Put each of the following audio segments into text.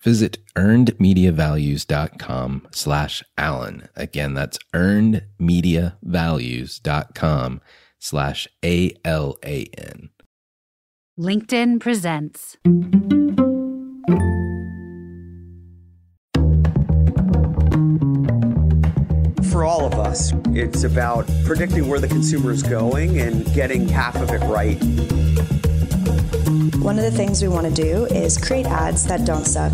Visit earnedmediavalues.com slash Alan. Again, that's earnedmediavalues.com slash A-L-A-N. LinkedIn presents. For all of us, it's about predicting where the consumer is going and getting half of it right. One of the things we want to do is create ads that don't suck.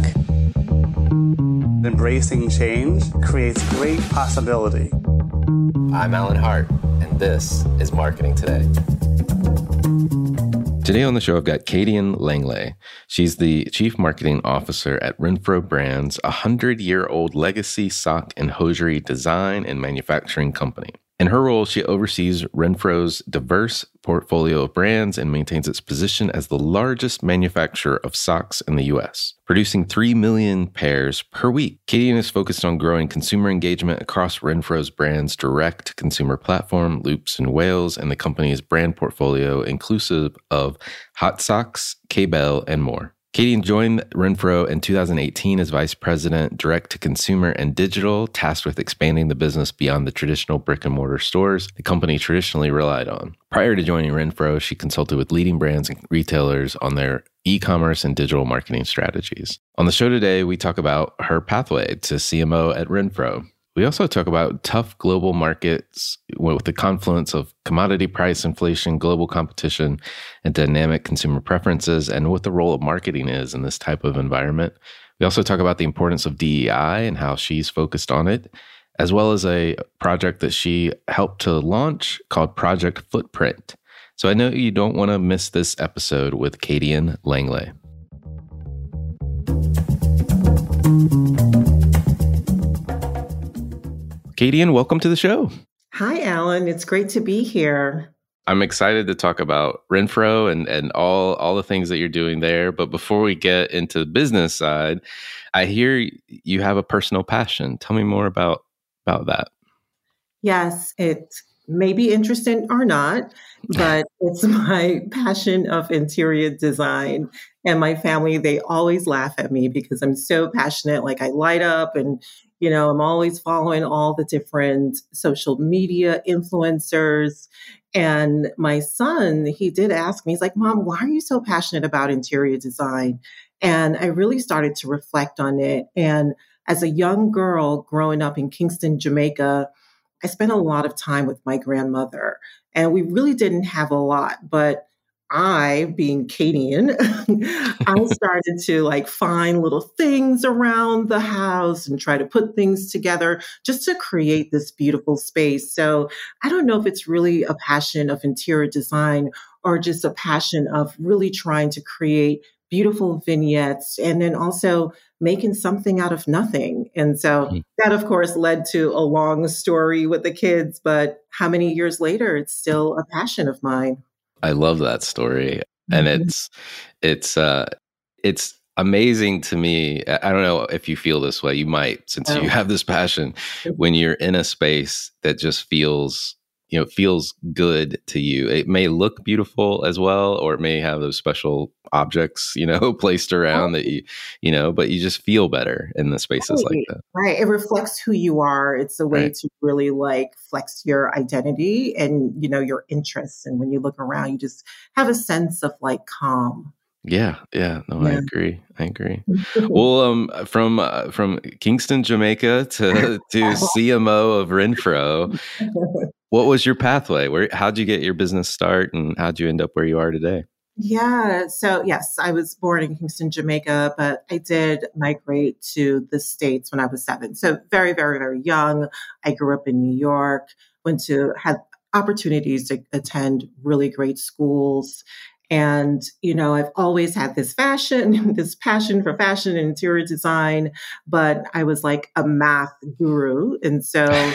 Embracing change creates great possibility. I'm Alan Hart, and this is Marketing Today. Today on the show, I've got Kadian Langlais. She's the Chief Marketing Officer at Renfro Brands, a 100 year old legacy sock and hosiery design and manufacturing company. In her role, she oversees Renfro's diverse portfolio of brands and maintains its position as the largest manufacturer of socks in the US, producing 3 million pairs per week. Kadian is focused on growing consumer engagement across Renfro's brand's direct consumer platform, Loops and Wales, and the company's brand portfolio, inclusive of HotSox, K-Bell, and more. Katie joined Renfro in 2018 as vice president, direct to consumer and digital, tasked with expanding the business beyond the traditional brick and mortar stores the company traditionally relied on. Prior to joining Renfro, she consulted with leading brands and retailers on their e commerce and digital marketing strategies. On the show today, we talk about her pathway to CMO at Renfro. We also talk about tough global markets with the confluence of commodity price inflation, global competition, and dynamic consumer preferences, and what the role of marketing is in this type of environment. We also talk about the importance of DEI and how she's focused on it, as well as a project that she helped to launch called Project Footprint. So I know you don't want to miss this episode with Kadian Langlais. Kadian, welcome to the show. Hi, Alan. It's great to be here. I'm excited to talk about Renfro and, and all, all the things that you're doing there. But before we get into the business side, I hear you have a personal passion. Tell me more about, about that. Yes, it may be interesting or not, but it's my passion of interior design. And my family, they always laugh at me because I'm so passionate. Like I light up and you know, I'm always following all the different social media influencers. And my son, he did ask me, he's like, Mom, why are you so passionate about interior design? And I really started to reflect on it. And as a young girl growing up in Kingston, Jamaica, I spent a lot of time with my grandmother. And we really didn't have a lot, but I, being Kadian, I started to like find little things around the house and try to put things together just to create this beautiful space. So I don't know if it's really a passion of interior design or just a passion of really trying to create beautiful vignettes and then also making something out of nothing. And so mm-hmm. that, of course, led to a long story with the kids. But how many years later, it's still a passion of mine. I love that story. And mm-hmm. it's, it's, uh, it's amazing to me. I don't know if you feel this way. You might, since oh. you have this passion, when you're in a space that just feels you know feels good to you it may look beautiful as well or it may have those special objects you know placed around that you you know but you just feel better in the spaces right. like that right it reflects who you are it's a way right. to really like flex your identity and you know your interests and when you look around you just have a sense of like calm yeah, yeah, no, yeah. I agree. I agree. well, um, from uh, from Kingston, Jamaica to to CMO of Renfro, what was your pathway? Where how'd you get your business start, and how'd you end up where you are today? Yeah. So, yes, I was born in Kingston, Jamaica, but I did migrate to the States when I was seven. So, very, very, very young. I grew up in New York, went to, had opportunities to attend really great schools and, you know, I've always had this fashion, this passion for fashion and interior design, but I was like a math guru. And so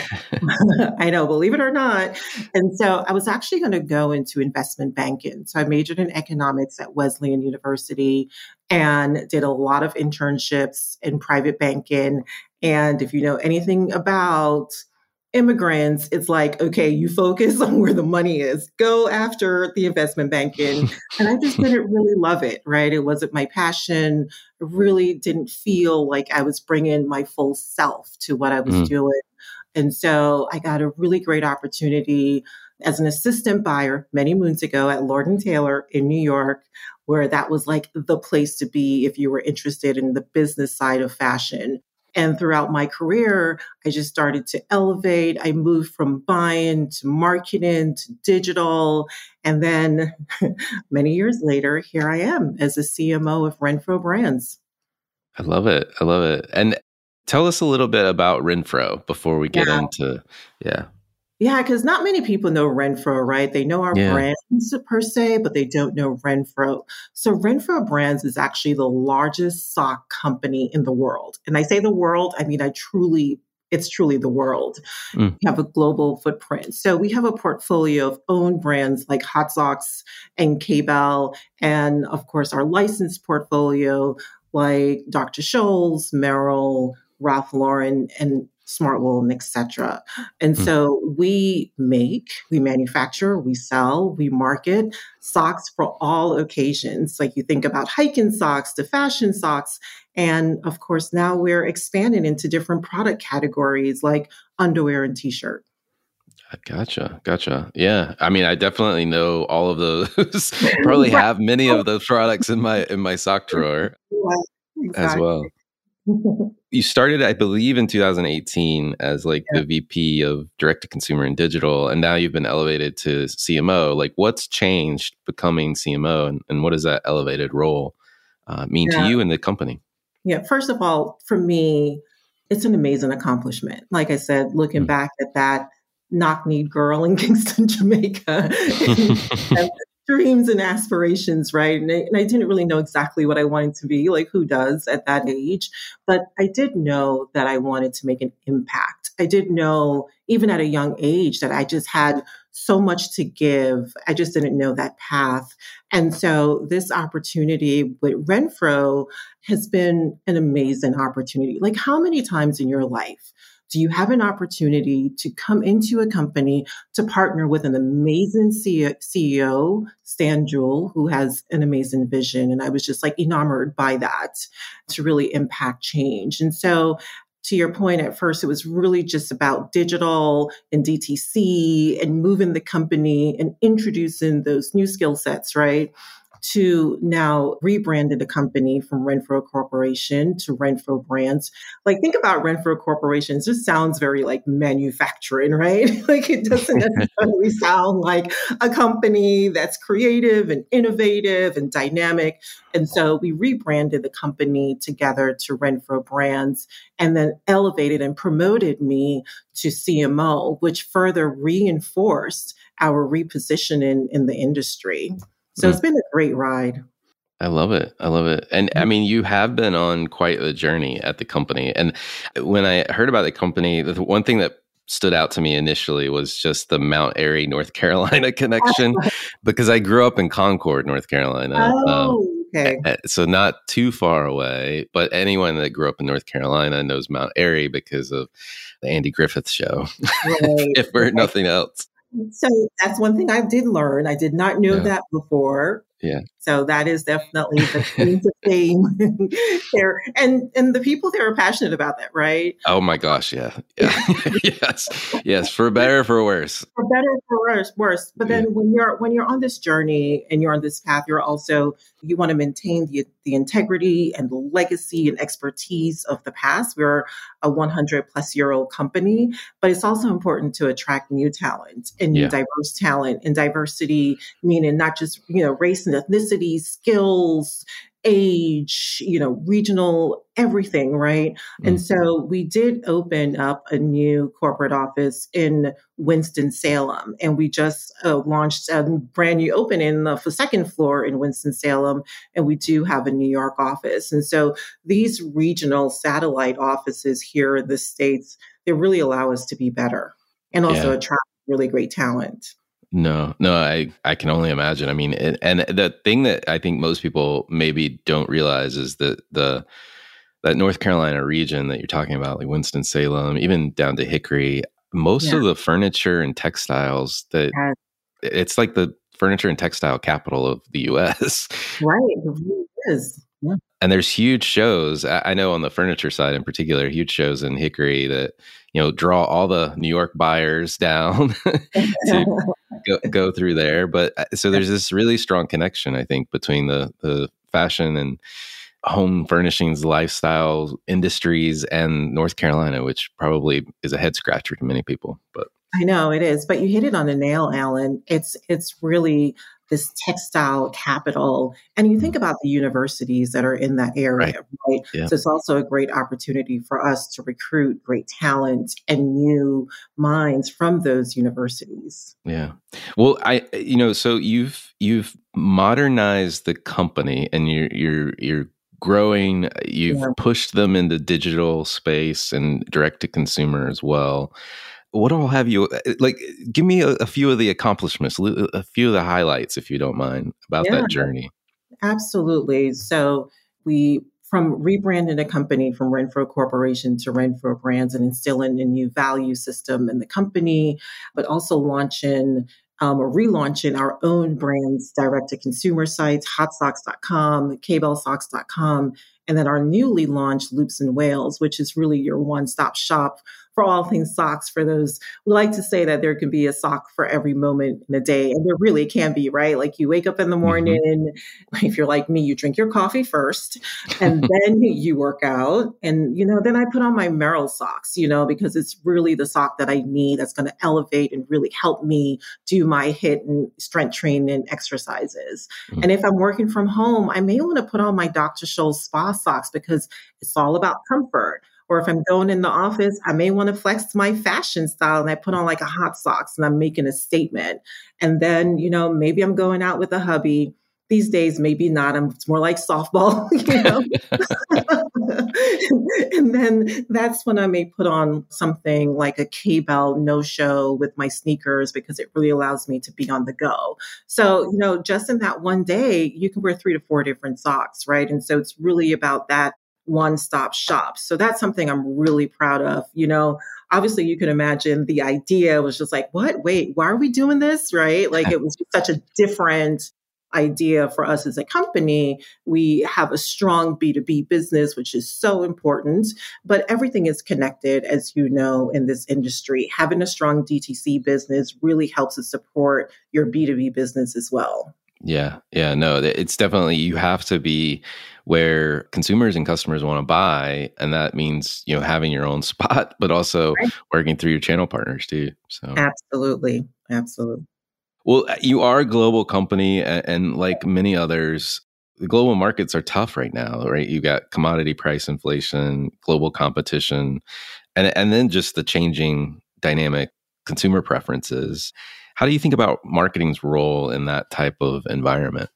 I know, believe it or not. And so I was actually going to go into investment banking. So I majored in economics at Wesleyan University and did a lot of internships in private banking. And if you know anything about immigrants, it's like, okay, you focus on where the money is, go after the investment banking. and I just didn't really love it, right? It wasn't my passion. I really didn't feel like I was bringing my full self to what I was mm. doing. And so I got a really great opportunity as an assistant buyer many moons ago at Lord and Taylor in New York, where that was like the place to be if you were interested in the business side of fashion. And throughout my career, I just started to elevate. I moved from buying to marketing to digital. And then many years later, here I am as a CMO of Renfro Brands. I love it. I love it. And tell us a little bit about Renfro before we get yeah. into, yeah. Yeah, because not many people know Renfro, right? They know our yeah. brands per se, but they don't know Renfro. So Renfro Brands is actually the largest sock company in the world. And I say the world, I mean I truly it's truly the world. Mm. We have a global footprint. So we have a portfolio of own brands like HotSox and K-Bell, and of course our licensed portfolio like Dr. Scholl's, Merrell, Ralph Lauren, and Smartwool, and etc. And mm so we make, we manufacture, we sell, we market socks for all occasions. Like you think about hiking socks to fashion socks. And of course, now we're expanding into different product categories like underwear and t shirt. Gotcha. Gotcha. Yeah. I mean, I definitely know all of those. Probably have many of those products in my in my sock drawer yeah, exactly. as well. you started, I believe, in 2018 as like yeah. the VP of direct to consumer and digital, and now you've been elevated to CMO. Like, what's changed becoming CMO, and, and what does that elevated role uh, mean yeah. to you and the company? Yeah, first of all, for me, it's an amazing accomplishment. Like I said, looking mm-hmm. back at that knock kneed girl in Kingston, Jamaica, and, dreams and aspirations, right? And I, and I, didn't really know exactly what I wanted to be, like who does at that age. But I did know that I wanted to make an impact. I did know, even at a young age, that I just had so much to give. I just didn't know that path. And so this opportunity with Renfro has been an amazing opportunity. Like, how many times in your life do you have an opportunity to come into a company to partner with an amazing CEO, Stan Jewell, who has an amazing vision? And I was just like enamored by that to really impact change. And so to your point, at first, it was really just about digital and DTC and moving the company and introducing those new skill sets, right? To now rebranded the company from Renfro Corporation to Renfro Brands. Like, think about Renfro Corporation. It just sounds very like manufacturing, right? like, it doesn't necessarily sound like a company that's creative and innovative and dynamic. And so we rebranded the company together to Renfro Brands and then elevated and promoted me to CMO, which further reinforced our repositioning in the industry. So mm. it's been a great ride. I love it. I love it. And I mm-hmm. mean, you have been on quite a journey at the company. And when I heard about the company, the one thing that stood out to me initially was just the Mount Airy, North Carolina connection, because I grew up in Concord, North Carolina. Um, oh, um, okay. So not too far away, but anyone that grew up in North Carolina knows Mount Airy because of the Andy Griffith show, right. if for nothing else. So that's one thing I did learn. I did not know yeah. that before. Yeah. So that is definitely the theme there. And and the people there are passionate about that, right? Oh my gosh, yeah. Yeah. yes. Yes. For better for worse. For better for worse, worse. But then yeah. when you're when you're on this journey and you're on this path, you're also you want to maintain the the integrity and the legacy and expertise of the past. We're a 100 plus year old company, but it's also important to attract new talent and yeah. diverse talent and diversity, meaning not just, you know, race and ethnicity, skills, age, you know, regional, everything, right? Mm-hmm. And so we did open up a new corporate office in Winston-Salem, and we just uh, launched a brand new opening in the second floor in Winston-Salem, and we do have a New York office. And so these regional satellite offices here in the States, they really allow us to be better and also yeah. attract really great talent. No, no, I I can only imagine. I mean, it, and the thing that I think most people maybe don't realize is that the that North Carolina region that you're talking about, like Winston Salem, even down to Hickory, most yeah. of the furniture and textiles that yeah. it's like the furniture and textile capital of the U.S. Right, it really is. Yeah. And there's huge shows. I know on the furniture side in particular, huge shows in Hickory that you know draw all the New York buyers down to go, go through there. But uh, so there's this really strong connection, I think, between the the fashion and home furnishings lifestyle industries and North Carolina, which probably is a head scratcher to many people. But I know it is, but you hit it on the nail, Alan. It's it's really this textile capital. And you think mm-hmm. about the universities that are in that area, right? right? Yeah. So it's also a great opportunity for us to recruit great talent and new minds from those universities. Yeah. Well, I you know, so you've you've modernized the company and you're you're you're growing you've yeah. pushed them into digital space and direct to consumer as well what all have you uh, like give me a, a, few of the accomplishments a few of the highlights if you don't mind about yeah, that journey. Absolutely. So we from rebranding a company from renfro corporation to renfro brands and instilling a new value system in the company but also launching um, or relaunching our own brands direct to consumer sites, hotsox.com, kbellsocks.com, and then our newly launched Loops and Wales, which is really your one stop shop for all things socks for those we like to say that there can be a sock for every moment in a day and there really can be right like you wake up in the mm-hmm. morning mm-hmm. if you're like me you drink your coffee first and then you work out and you know then i put on my merrell socks you know because it's really the sock that i need that's going to elevate and really help me do my HIIT and strength training exercises mm-hmm. and if i'm working from home i may want to put on my dr scholl's spa socks because it's all about comfort or if I'm going in the office, I may want to flex my fashion style and I put on like a HotSox and I'm making a statement. And then, you know, maybe I'm going out with a hubby. These days, maybe not. I'm, it's more like softball, you know. and then that's when I may put on something like a K-Bell no show with my sneakers because it really allows me to be on the go. So, you know, just in that one day, you can wear three to four different socks, right? And so it's really about that one stop shop. So that's something I'm really proud of. You know, obviously you can imagine the idea was just like, what? Wait, why are we doing this? Right? Like it was such a different idea for us as a company. We have a strong B2B business, which is so important, but everything is connected, as you know, in this industry. Having a strong DTC business really helps to support your B2B business as well. Yeah, yeah, no, it's definitely you have to be where consumers and customers want to buy, and that means you know having your own spot, but also right. working through your channel partners too. So absolutely, absolutely. Well, uh, you are a global company, and, and like many others, the global markets are tough right now, right? You got commodity price inflation, global competition, and and then just the changing dynamic consumer preferences. How do you think about marketing's role in that type of environment?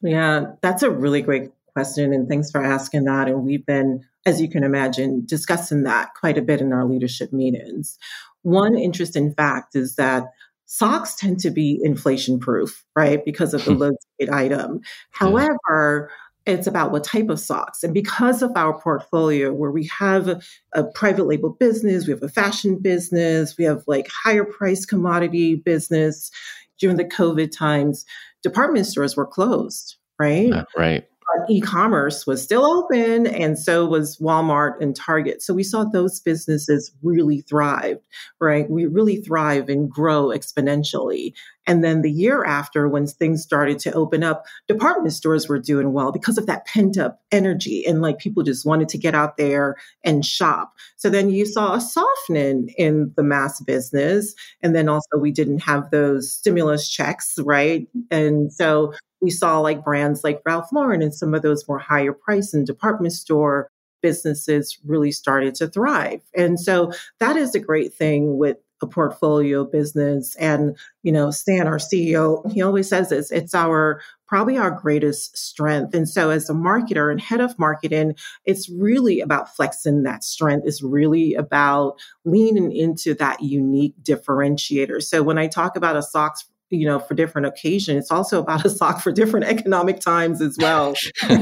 Yeah, that's a really great question. And thanks for asking that. And we've been, as you can imagine, discussing that quite a bit in our leadership meetings. One interesting fact is that socks tend to be inflation proof, right? Because of the low ticket item. However, it's about what type of socks. And because of our portfolio, where we have a, a, private label business, we have a fashion business, we have like higher price commodity business during the COVID times, department stores were closed, right? Right e-commerce was still open and so was Walmart and Target. So we saw those businesses really thrive, right? We really thrive and grow exponentially. And then the year after, when things started to open up, department stores were doing well because of that pent up energy. And like people just wanted to get out there and shop. So then you saw a softening in the mass business. And then also, we didn't have those stimulus checks, right? And so we saw like brands like Ralph Lauren and some of those more higher price and department store businesses really started to thrive. And so that is a great thing with a portfolio business. And, you know, Stan, our CEO, he always says this, it's our probably our greatest strength. And so as a marketer and head of marketing, it's really about flexing that strength. It's really about leaning into that unique differentiator. So when I talk about a socks you know, for different occasions. It's also about a sock for different economic times as well. I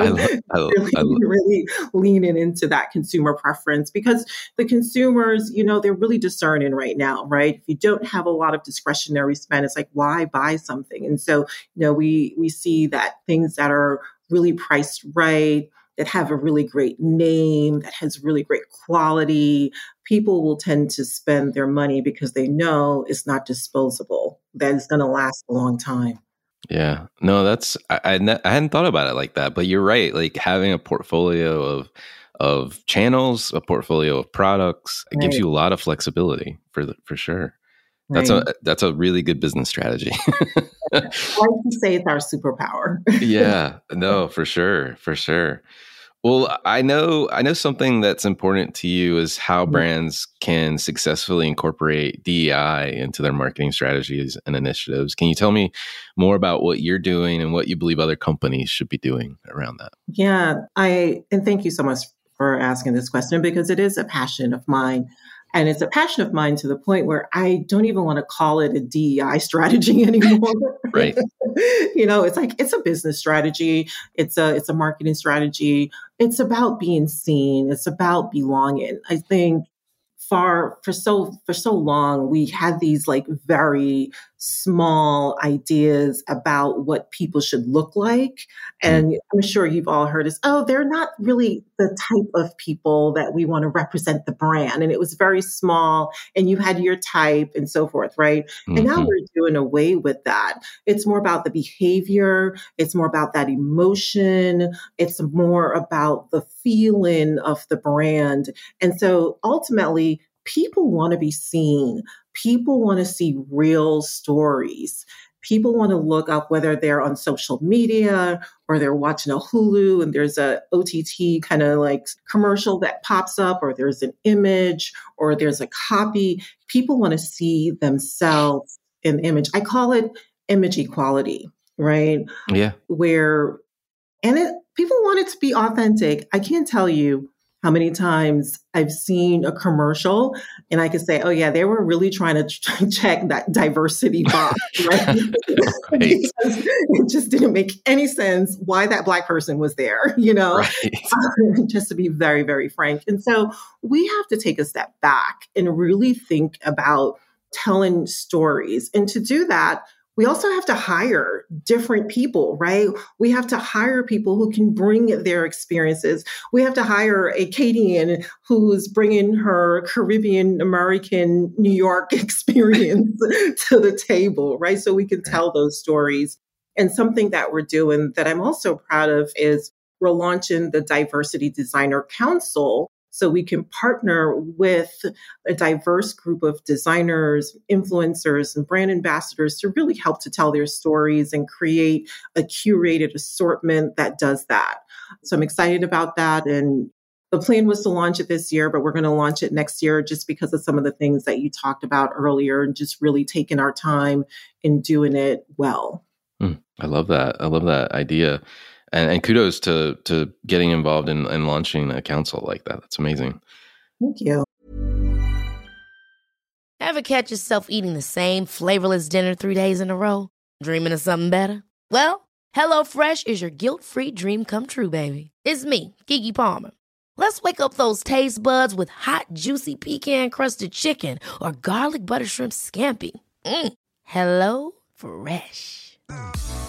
love, I love, really, I love. really leaning into that consumer preference because the consumers, you know, they're really discerning right now, right? If you don't have a lot of discretionary spend, it's like, why buy something? And so, you know, we we see that things that are really priced right, that have a really great name, that has really great quality, people will tend to spend their money because they know it's not disposable, that it's going to last a long time. Yeah, no, that's I, I, I hadn't thought about it like that, but you're right. Like having a portfolio of of channels, a portfolio of products, it right. gives you a lot of flexibility for the, for sure. That's right. a that's a really good business strategy. I like to say it's our superpower. yeah, no, for sure, for sure. Well, I know I know something that's important to you is how mm-hmm. brands can successfully incorporate DEI into their marketing strategies and initiatives. Can you tell me more about what you're doing and what you believe other companies should be doing around that? Yeah, I and thank you so much for asking this question because it is a passion of mine. And it's a passion of mine to the point where I don't even want to call it a DEI strategy anymore. right. you know, it's like it's a business strategy, it's a it's a marketing strategy. It's about being seen, it's about belonging. I think far for so for so long we had these like very small ideas about what people should look like mm-hmm. and i'm sure you've all heard is oh they're not really the type of people that we want to represent the brand and it was very small and you had your type and so forth right mm-hmm. and now mm-hmm. we're doing away with that it's more about the behavior it's more about that emotion it's more about the feeling of the brand and so ultimately people want to be seen. People want to see real stories. People want to look up whether they're on social media or they're watching a Hulu and there's a OTT kind of like commercial that pops up or there's an image or there's a copy. People want to see themselves in image. I call it image equality, right? Yeah. Where and it people want it to be authentic. I can't tell you how many times I've seen a commercial and I could say, oh, yeah, they were really trying to ch- check that diversity box, right? right. it just didn't make any sense why that Black person was there, you know, right. just to be very, very frank. And so we have to take a step back and really think about telling stories. And to do that, we also have to hire different people, right? We have to hire people who can bring their experiences. We have to hire a Kadian who's bringing her Caribbean American New York experience to the table, right? So we can tell those stories. And something that we're doing that I'm also proud of is we're launching the Diversity Designer Council so we can partner with a diverse group of designers, influencers, and brand ambassadors to really help to tell their stories and create a curated assortment that does that. So I'm excited about that. And the plan was to launch it this year, but we're going to launch it next year just because of some of the things that you talked about earlier and just really taking our time and doing it well. Mm, I love that. I love that idea and, and kudos to to getting involved in, in launching a council like that. That's amazing. Thank you. Ever catch yourself eating the same flavorless dinner three days in a row? Dreaming of something better? Well, HelloFresh is your guilt-free dream come true, baby. It's me, Keke Palmer. Let's wake up those taste buds with hot, juicy pecan-crusted chicken or garlic butter shrimp scampi. Mm. Hello Fresh.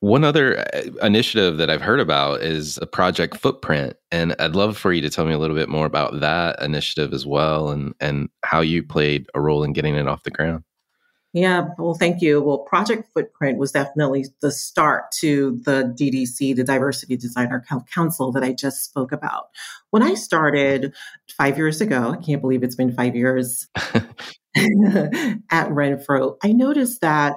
One other uh, initiative that I've heard about is a Project Footprint, and I'd love for you to tell me a little bit more about that initiative as well, and and how you played a role in getting it off the ground. Yeah, well, thank you. Well, Project Footprint was definitely the start to the DDC, the Diversity Designer Council that I just spoke about. When I started five years ago, I can't believe it's been five years at Renfro, I noticed that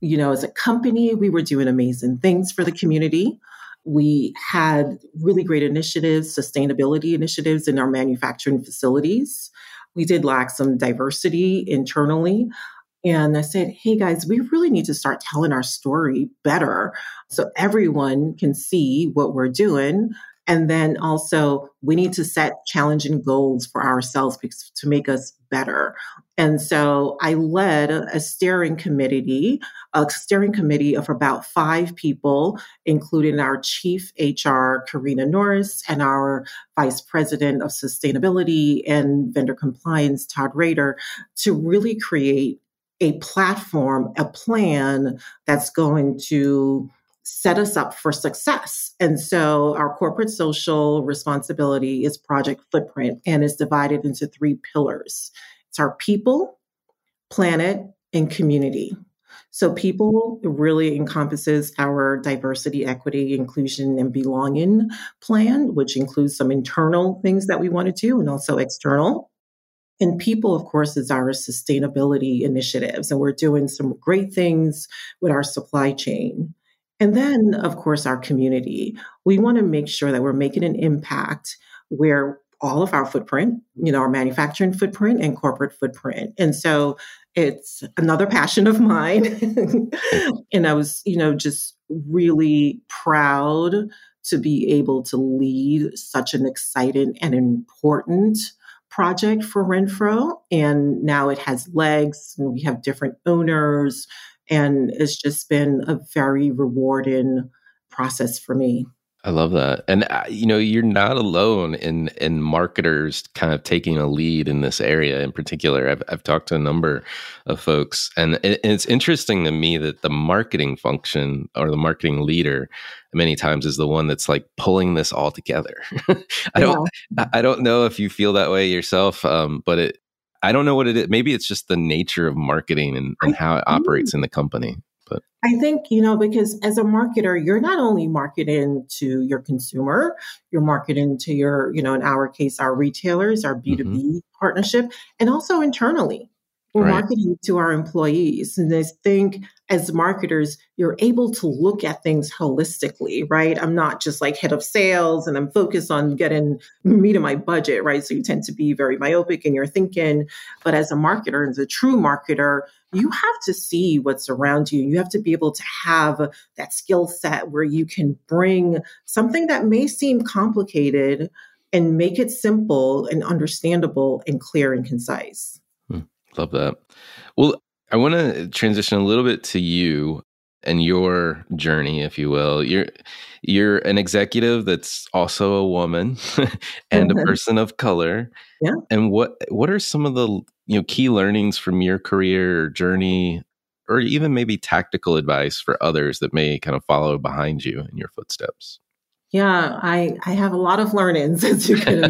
you know, as a company, we were doing amazing things for the community. We had really great initiatives, sustainability initiatives in our manufacturing facilities. We did lack some diversity internally. And I said, hey guys, we really need to start telling our story better so everyone can see what we're doing and then also, we need to set challenging goals for ourselves to make us better. And so I led a steering committee, a steering committee of about five people, including our chief HR, Karina Norris, and our vice president of sustainability and vendor compliance, Todd Rader, to really create a platform, a plan that's going to set us up for success. And so our corporate social responsibility is Project Footprint and is divided into three pillars it's our people, planet, and community. So, people really encompasses our diversity, equity, inclusion, and belonging plan, which includes some internal things that we want to do and also external. And people, of course, is our sustainability initiatives. And we're doing some great things with our supply chain. And then, of course, our community. We want to make sure that we're making an impact where all of our footprint, you know, our manufacturing footprint and corporate footprint. And so it's another passion of mine. and I was, you know, just really proud to be able to lead such an exciting and important project for Renfro. And now it has legs, and we have different owners, and it's just been a very rewarding process for me. I love that. And uh, you know, you're not alone in in marketers kind of taking a lead in this area in particular. I've I've talked to a number of folks and, it, and it's interesting to me that the marketing function or the marketing leader many times is the one that's like pulling this all together. I don't I don't know if you feel that way yourself um, but it I don't know what it is. Maybe it's just the nature of marketing and, and how it operates in the company. But I think, you know, because as a marketer, you're not only marketing to your consumer, you're marketing to your, you know, in our case, our retailers, our B2B mm-hmm. partnership, and also internally. We're right. marketing to our employees. And I think as marketers, you're able to look at things holistically, right? I'm not just like head of sales and I'm focused on getting meeting my budget, right? So you tend to be very myopic in your thinking. But as a marketer, as a true marketer, you have to see what's around you. You have to be able to have that skill set where you can bring something that may seem complicated and make it simple and understandable and clear and concise. Love that. Well, I want to transition a little bit to you and your journey, if you will. You're you're an executive that's also a woman and a mm-hmm. person of color. Yeah. And what what are some of the you know key learnings from your career or journey, or even maybe tactical advice for others that may kind of follow behind you in your footsteps? Yeah, I, I have a lot of learnings, as you can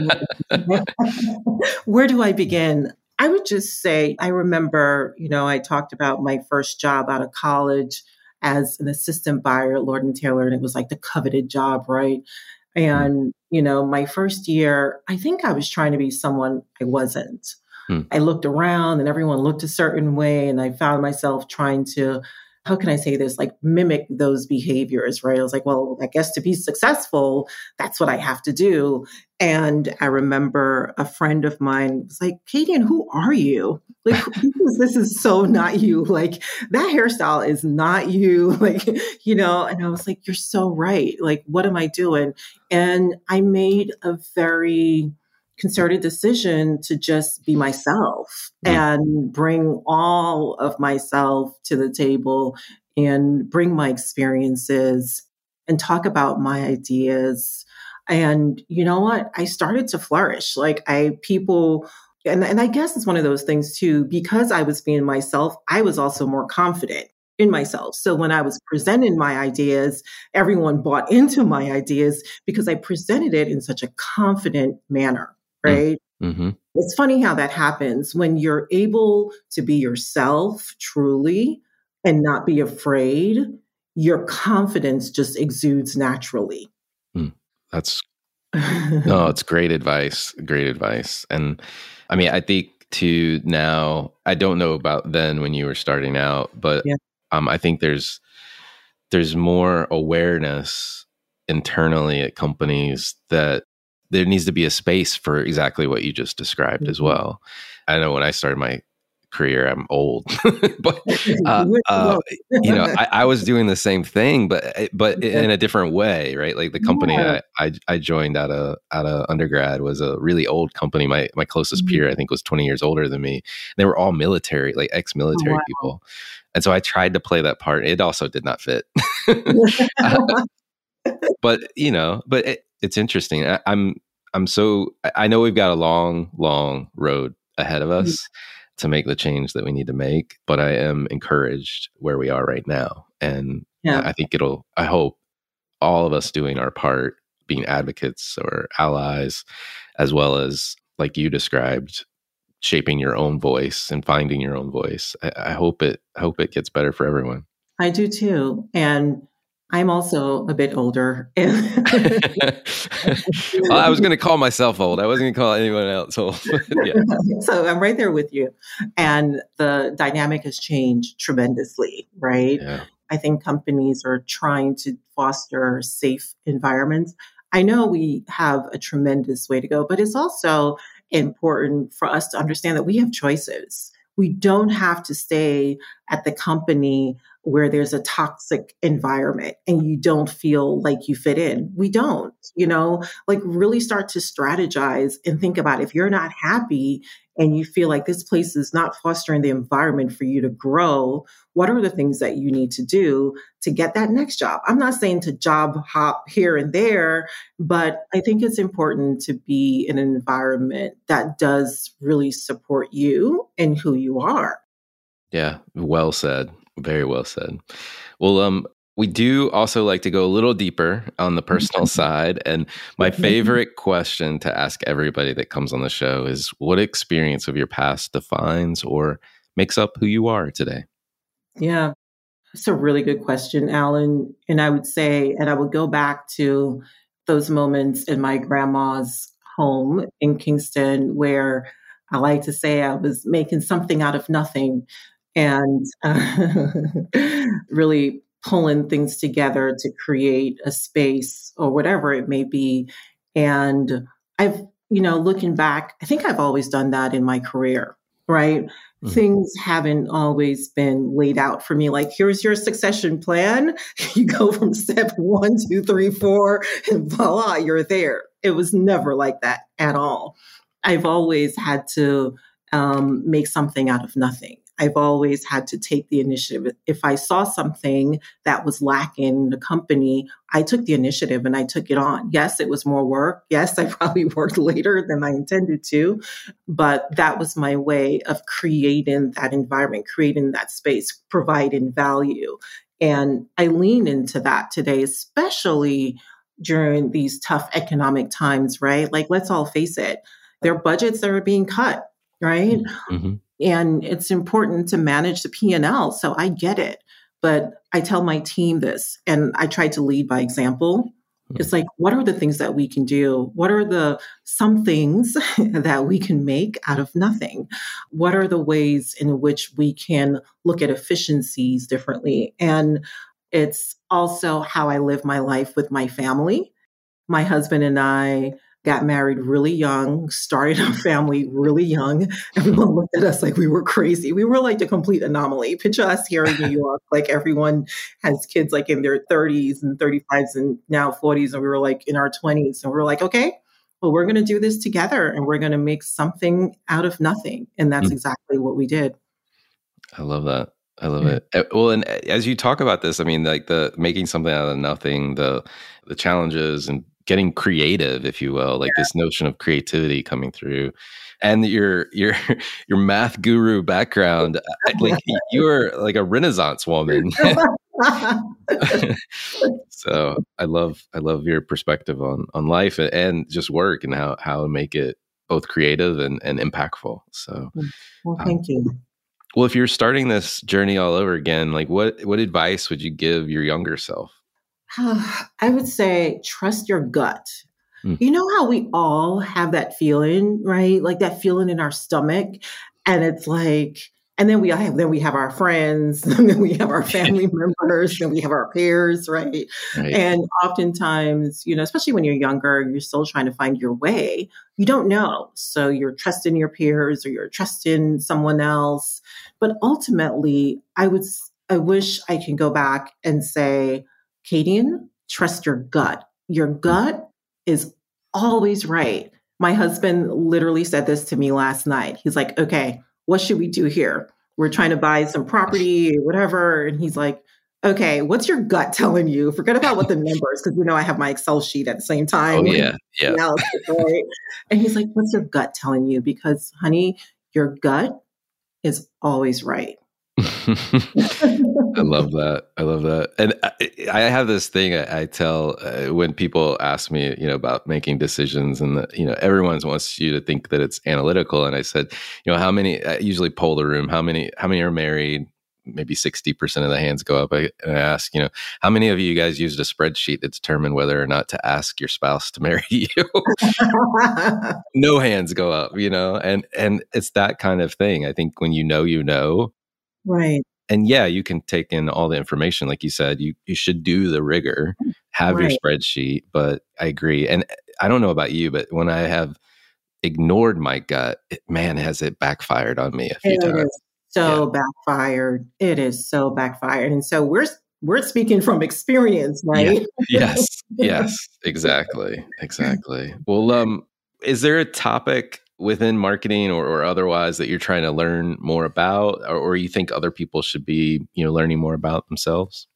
imagine. Where do I begin? I would just say, I remember, you know, I talked about my first job out of college as an assistant buyer at Lord and Taylor, and it was like the coveted job, right? Mm-hmm. And, you know, my first year, I think I was trying to be someone I wasn't. Hmm. I looked around and everyone looked a certain way, and I found myself trying to how can I say this, like mimic those behaviors, right? I was like, well, I guess to be successful, that's what I have to do. And I remember a friend of mine was like, Kadian, who are you? Like, this is so not you. Like, that hairstyle is not you. Like, you know, and I was like, you're so right. Like, what am I doing? And I made a very, concerted decision to just be myself mm. and bring all of myself to the table and bring my experiences and talk about my ideas. And you know what? I started to flourish. Like I people and, and I guess it's one of those things too, because I was being myself, I was also more confident in myself. So when I was presenting my ideas, everyone bought into my ideas because I presented it in such a confident manner. Mm. right? Mm-hmm. It's funny how that happens when you're able to be yourself truly and not be afraid, your confidence just exudes naturally. Mm, that's no, it's great advice. Great advice. And I mean, I think to now, I don't know about then when you were starting out, but yeah. um, I think there's there's more awareness internally at companies that there needs to be a space for exactly what you just described mm-hmm. as well. I know when I started my career, I'm old, but uh, uh, you know, I, I, was doing the same thing, but eh, but in a different way, right? Like the company yeah. I, I, I joined out of out of undergrad was a really old company. My my closest mm-hmm. peer, I think, was 20 years older than me. They were all military, like ex military oh, wow. people, and so I tried to play that part. It also did not fit. uh, but you know, but it, it's interesting. I, am I'm so I know we've got a long, long road ahead of us mm-hmm. to make the change that we need to make, but I am encouraged where we are right now, and yeah. I think it'll. I hope all of us doing our part, being advocates or allies, as well as like you described, shaping your own voice and finding your own voice. I, I hope it. I hope it gets better for everyone. I do too, and I'm also a bit older. well, I was going to call myself old. I wasn't going to call anyone else old. yeah. So I'm right there with you. And the dynamic has changed tremendously, right? Yeah. I think companies are trying to foster safe environments. I know we have a tremendous way to go, but it's also important for us to understand that we have choices. We don't have to stay at the company where there's a toxic environment and you don't feel like you fit in. We don't, you know, like really start to strategize and think about if you're not happy and you feel like this place is not fostering the environment for you to grow, what are the things that you need to do to get that next job? I'm not saying to job hop here and there, but I think it's important to be in an environment that does really support you and who you are. Yeah, well said. Very well said. Well, um, we do also like to go a little deeper on the personal side. And my favorite question to ask everybody that comes on the show is what experience of your past defines or makes up who you are today? Yeah, that's a really good question, Alan. And I would say, and I would go back to those moments in my grandma's home in Kingston where I like to say I was making something out of nothing and uh, really pulling things together to create a space or whatever it may be. And I've, you know, looking back, I think I've always done that in my career, right? Mm-hmm. Things haven't always been laid out for me. Like, here's your succession plan. You go from step one, two, three, four, and voila, you're there. It was never like that at all. I've always had to um, make something out of nothing. I've always had to take the initiative. If I saw something that was lacking in the company, I took the initiative and I took it on. Yes, it was more work. Yes, I probably worked later than I intended to, but that was my way of creating that environment, creating that space, providing value. And I lean into that today, especially during these tough economic times, right? Like, let's all face it, there are budgets that are being cut, right? Mm-hmm. And it's important to manage the p&l so i get it but i tell my team this and i try to lead by example. Hmm. it's like what are the things that we can do? What are the some things that we can make out of nothing? What are the ways in which we can look at efficiencies differently? And it's also how i live my life with my family. My husband and i got married really young, started a family really young. Everyone looked at us like we were crazy. We were like the complete anomaly. Picture us here in New York, like everyone has kids like in their 30s and 35s and now 40s. And we were like in our 20s. And we were like, okay, well, we're going to do this together and we're going to make something out of nothing. And that's mm. exactly what we did. I love that. I love it. Eh, well, and eh, as you talk about this, I mean, like the making something out of nothing, the the challenges and getting creative, if you will, like yeah. this notion of creativity coming through. And your your your math guru background, like you're like a Renaissance woman. so I love I love your perspective on on life and just work and how how to make it both creative and, and impactful. So mm, well, um, thank um, you. Well, if you're starting this journey all over again, like what what advice would you give your younger self? I would say trust your gut. Mm. You know how we all have that feeling, right? Like that feeling in our stomach. And it's like, and then we have then we have our friends, and then we have our family members, and we have our peers, right? right? And oftentimes, you know, especially when you're younger, you're still trying to find your way. You don't know, so you're trusting your peers or you're trusting someone else. But ultimately, I would, I wish I can go back and say, Kadian, trust your gut. Your gut is always right. My husband literally said this to me last night. He's like, okay, what should we do here? We're trying to buy some property, whatever. And he's like, okay, what's your gut telling you? Forget about what the numbers, because you know I have my Excel sheet at the same time. Oh, yeah. Yeah. right? And he's like, what's your gut telling you? Because, honey, your gut is always right. I love that. I love that. And I, I have this thing I, I tell uh, when people ask me, you know, about making decisions, and the, you know, everyone wants you to think that it's analytical. And I said, you know, how many? I usually poll the room. How many? How many are married? Maybe sixty percent of the hands go up. I, and I ask, you know, how many of you guys used a spreadsheet to determine whether or not to ask your spouse to marry you? no hands go up, you know, and and it's that kind of thing. I think when you know, you know, right and yeah, you can take in all the information. Like you said, you, you should do the rigor, have right. your spreadsheet. But I agree. And I don't know about you, but when I have ignored my gut, it, man, has it backfired on me a few it times. so yeah. backfired. It is so backfired. And so we're we're speaking from experience, right? Yeah. Yes. yes. Exactly. Exactly. Well, um, is there a topic within marketing or, or otherwise that you're trying to learn more about or, or you think other people should be you know learning more about themselves?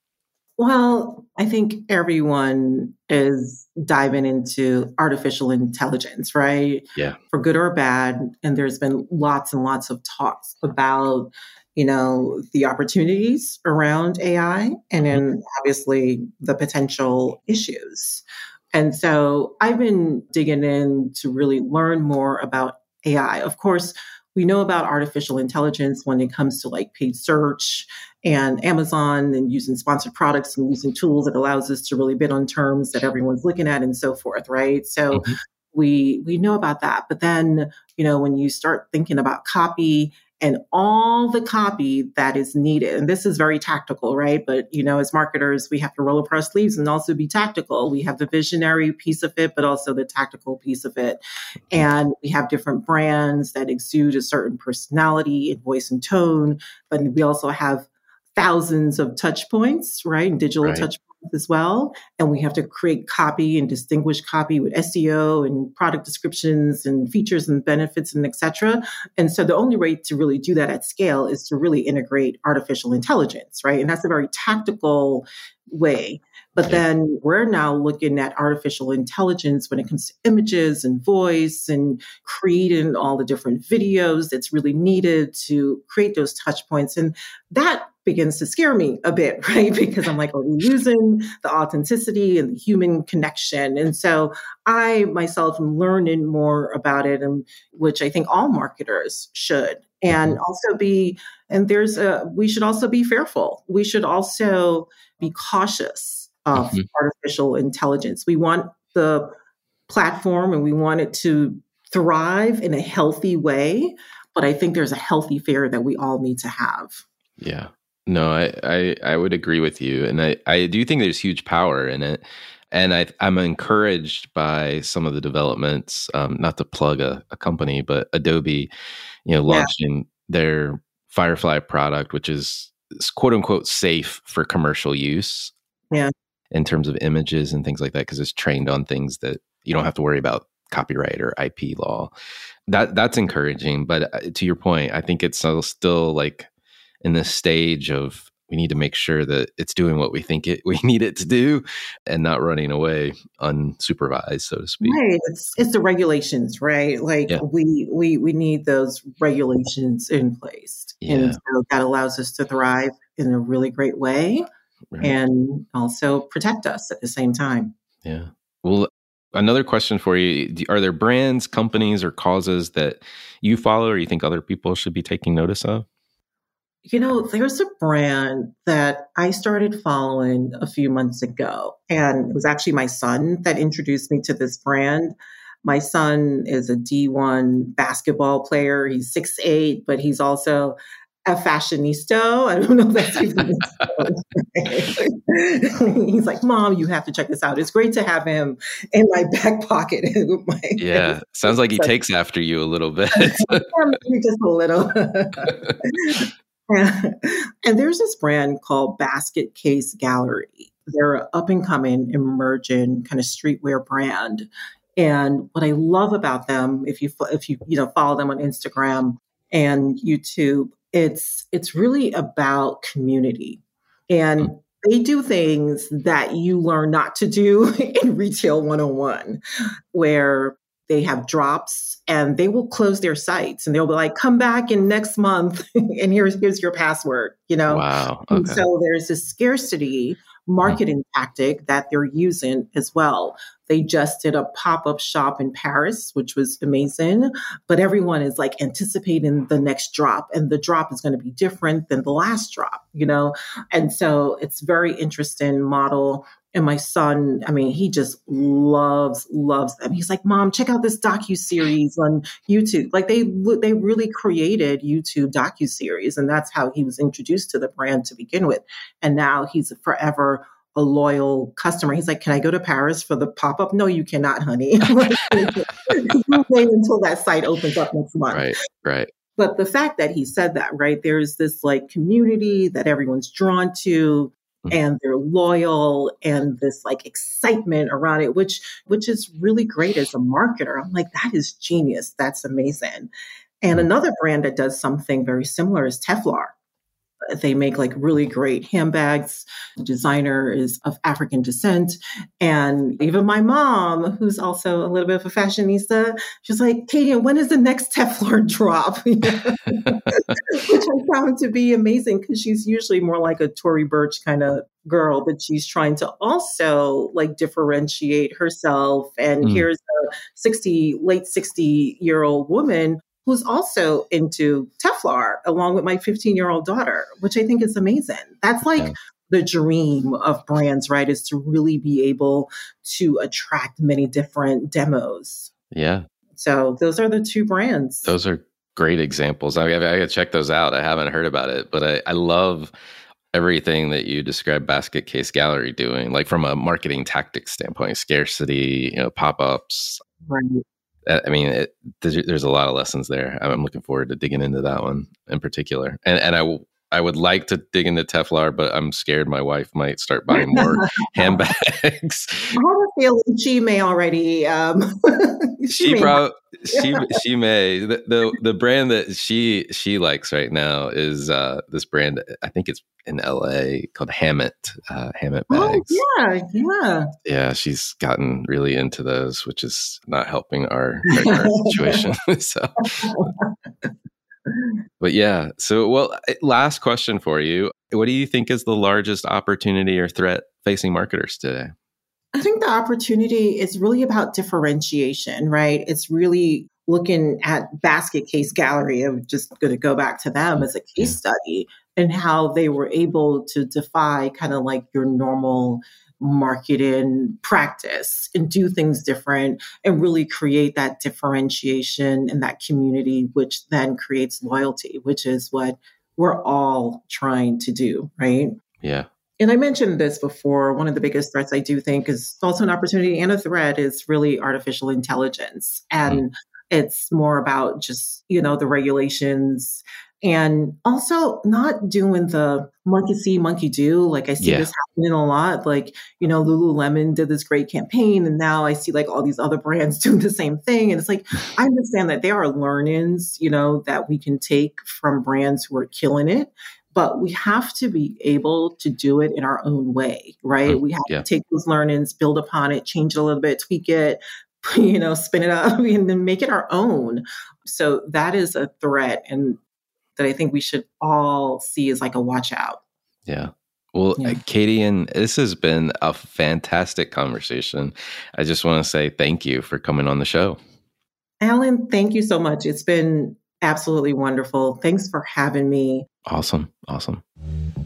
Well i think everyone is diving into artificial intelligence right? Yeah. For good or bad and there's been lots and lots of talks about you know the opportunities around ai and then mm-hmm. obviously the potential issues and so I've been digging in to really learn more about AI. Of course, we know about artificial intelligence when it comes to like paid search and Amazon and using sponsored products and using tools that allows us to really bid on terms that everyone's looking at and so forth, right? So mm-hmm. we we know about that. But then, you know, when you start thinking about copy and all the copy that is needed. And this is very tactical, right? But, you know, as marketers, we have to roll up our sleeves and also be tactical. We have the visionary piece of it, but also the tactical piece of it. And we have different brands that exude a certain personality and voice and tone, but we also have thousands of touch points, right? Digital right. touch as well. And we have to create copy and distinguish copy with SEO and product descriptions and features and benefits and etc. And so the only way to really do that at scale is to really integrate artificial intelligence, right? And that's a very tactical way. But then we're now looking at artificial intelligence when it comes to images and voice and creating all the different videos that's really needed to create those touch points. And that begins to scare me a bit, right? Because I'm like, are we losing the authenticity and the human connection? And so I myself am learning more about it, and which I think all marketers should. And mm-hmm. also be, and there's a, we should also be fearful. We should also be cautious of mm-hmm. artificial intelligence. We want the platform and we want it to thrive in a healthy way. But I think there's a healthy fear that we all need to have. Yeah. No, I, I, I would agree with you. And I, I do think there's huge power in it. And I, I'm encouraged by some of the developments, um, not to plug a, a, company, but Adobe, you know, launching yeah. their Firefly product, which is quote unquote safe for commercial use. Yeah. In terms of images and things like that, because it's trained on things that you don't have to worry about copyright or IP law. That that's encouraging. But uh, to your point, I think it's still, still like in this stage of we need to make sure that it's doing what we think it we need it to do and not running away unsupervised so to speak right it's it's the regulations right like yeah. we we we need those regulations in place yeah. and so that allows us to thrive in a really great way right. and also protect us at the same time yeah well another question for you are there brands companies or causes that you follow or you think other people should be taking notice of you know, there's a brand that I started following a few months ago, and it was actually my son that introduced me to this brand. My son is a D1 basketball player. He's six eight, but he's also a fashionista. I don't know if that's even He's like, Mom, you have to check this out. It's great to have him in my back pocket. my yeah, sounds like he takes after you a little bit. just a little. and there's this brand called Basket Case Gallery. They're an up and coming, emerging kind of streetwear brand. And what I love about them, if you if you you know follow them on Instagram and YouTube, it's it's really about community. And mm. they do things that you learn not to do in retail 101 where they have drops and they will close their sites and they'll be like, come back in next month and here's here's your password, you know? Wow. Okay. And so there's a scarcity marketing mm-hmm. tactic that they're using as well. They just did a pop-up shop in Paris, which was amazing, but everyone is like anticipating the next drop and the drop is going to be different than the last drop, you know? And so it's very interesting model and my son, I mean, he just loves loves them. He's like, "Mom, check out this docu series on YouTube." Like they they really created YouTube docu series, and that's how he was introduced to the brand to begin with. And now he's forever a loyal customer. He's like, "Can I go to Paris for the pop up?" No, you cannot, honey. Wait until that site opens up next month. Right, right. But the fact that he said that, right, there's this like community that everyone's drawn to Mm-hmm. and they're loyal and this like excitement around it which which is really great as a marketer i'm like that is genius that's amazing and mm-hmm. another brand that does something very similar is Telfar they make like really great handbags. The designer is of African descent. And even my mom, who's also a little bit of a fashionista, she's like, Katie, when is the next Teflon drop? Which I found to be amazing because she's usually more like a Tory Burch kind of girl, but she's trying to also like differentiate herself. And mm. here's a 60, late 60 year old woman who's also into Telfar along with my 15 year old daughter, which I think is amazing. That's like yeah. the dream of brands, right? Is to really be able to attract many different demos. Yeah. So those are the two brands. Those are great examples. I, I, I got to check those out. I haven't heard about it, but I, I love everything that you describe basket case gallery doing like from a marketing tactics standpoint scarcity you know pop-ups right. Uh, i mean it, there's, there's, a lot of lessons there. I'm looking forward to digging into that one in particular. And and i I would like to dig into Telfar, but I'm scared my wife might start buying more handbags. I have a feeling she may already. Um, she, she probably she she may the, the, the brand that she she likes right now is uh, this brand. I think it's in L.A. called Hammitt uh, Hammitt oh, bags. Oh, yeah, yeah, yeah. She's gotten really into those, which is not helping our, our situation. so but yeah. So, well, eh, last question for you. What do you think is the largest opportunity or threat facing marketers today? I think the opportunity is really about differentiation, right? It's really looking at Basket Case Gallery. I'm just going to go back to them as a case study and how they were able to defy kind of like your normal marketing practice and do things different and really create that differentiation in that community, which then creates loyalty, which is what we're all trying to do, right? Yeah. And I mentioned this before. One of the biggest threats I do think is also an opportunity and a threat is really artificial intelligence. And mm. it's more about just, you know, the regulations and also not doing the monkey see, monkey do. Like I see yeah. this happening a lot. Like, you know, Lululemon did this great campaign and now I see like all these other brands doing the same thing. And it's like, I understand that there are learnings, you know, that we can take from brands who are killing it. But we have to be able to do it in our own way, right? Mm, we have yeah. to take those learnings, build upon it, change it a little bit, tweak it, you know, spin it up and then make it our own. So that is a threat. And that I think we should all see as like a watch out. Yeah. Well, uh, yeah. and this has been a fantastic conversation. I just want to say thank you for coming on the show. Alan, thank you so much. It's been absolutely wonderful. Thanks for having me. Awesome. Awesome.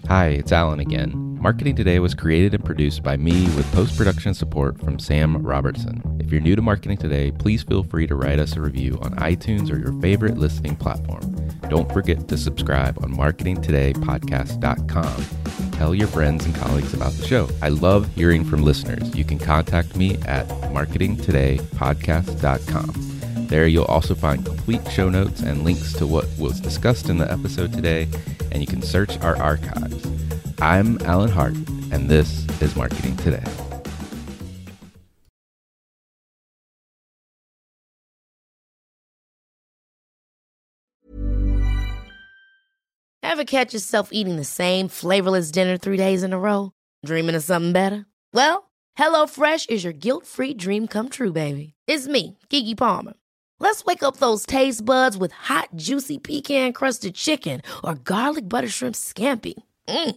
Hi, it's Alan again. Marketing Today was created and produced by me with post production support from Sam Robertson. If you're new to Marketing Today, please feel free to write us a review on iTunes or your favorite listening platform. Don't forget to subscribe on marketingtodaypodcast.com. Tell your friends and colleagues about the show. I love hearing from listeners. You can contact me at marketingtodaypodcast.com. There, you'll also find complete show notes and links to what was discussed in the episode today, and you can search our archives. I'm Alan Hart, and this is Marketing Today. Ever catch yourself eating the same flavorless dinner three days in a row? Dreaming of something better? Well, HelloFresh is your guilt free dream come true, baby. It's me, Keke Palmer. Let's wake up those taste buds with hot, juicy pecan crusted chicken or garlic butter shrimp scampi. Mm.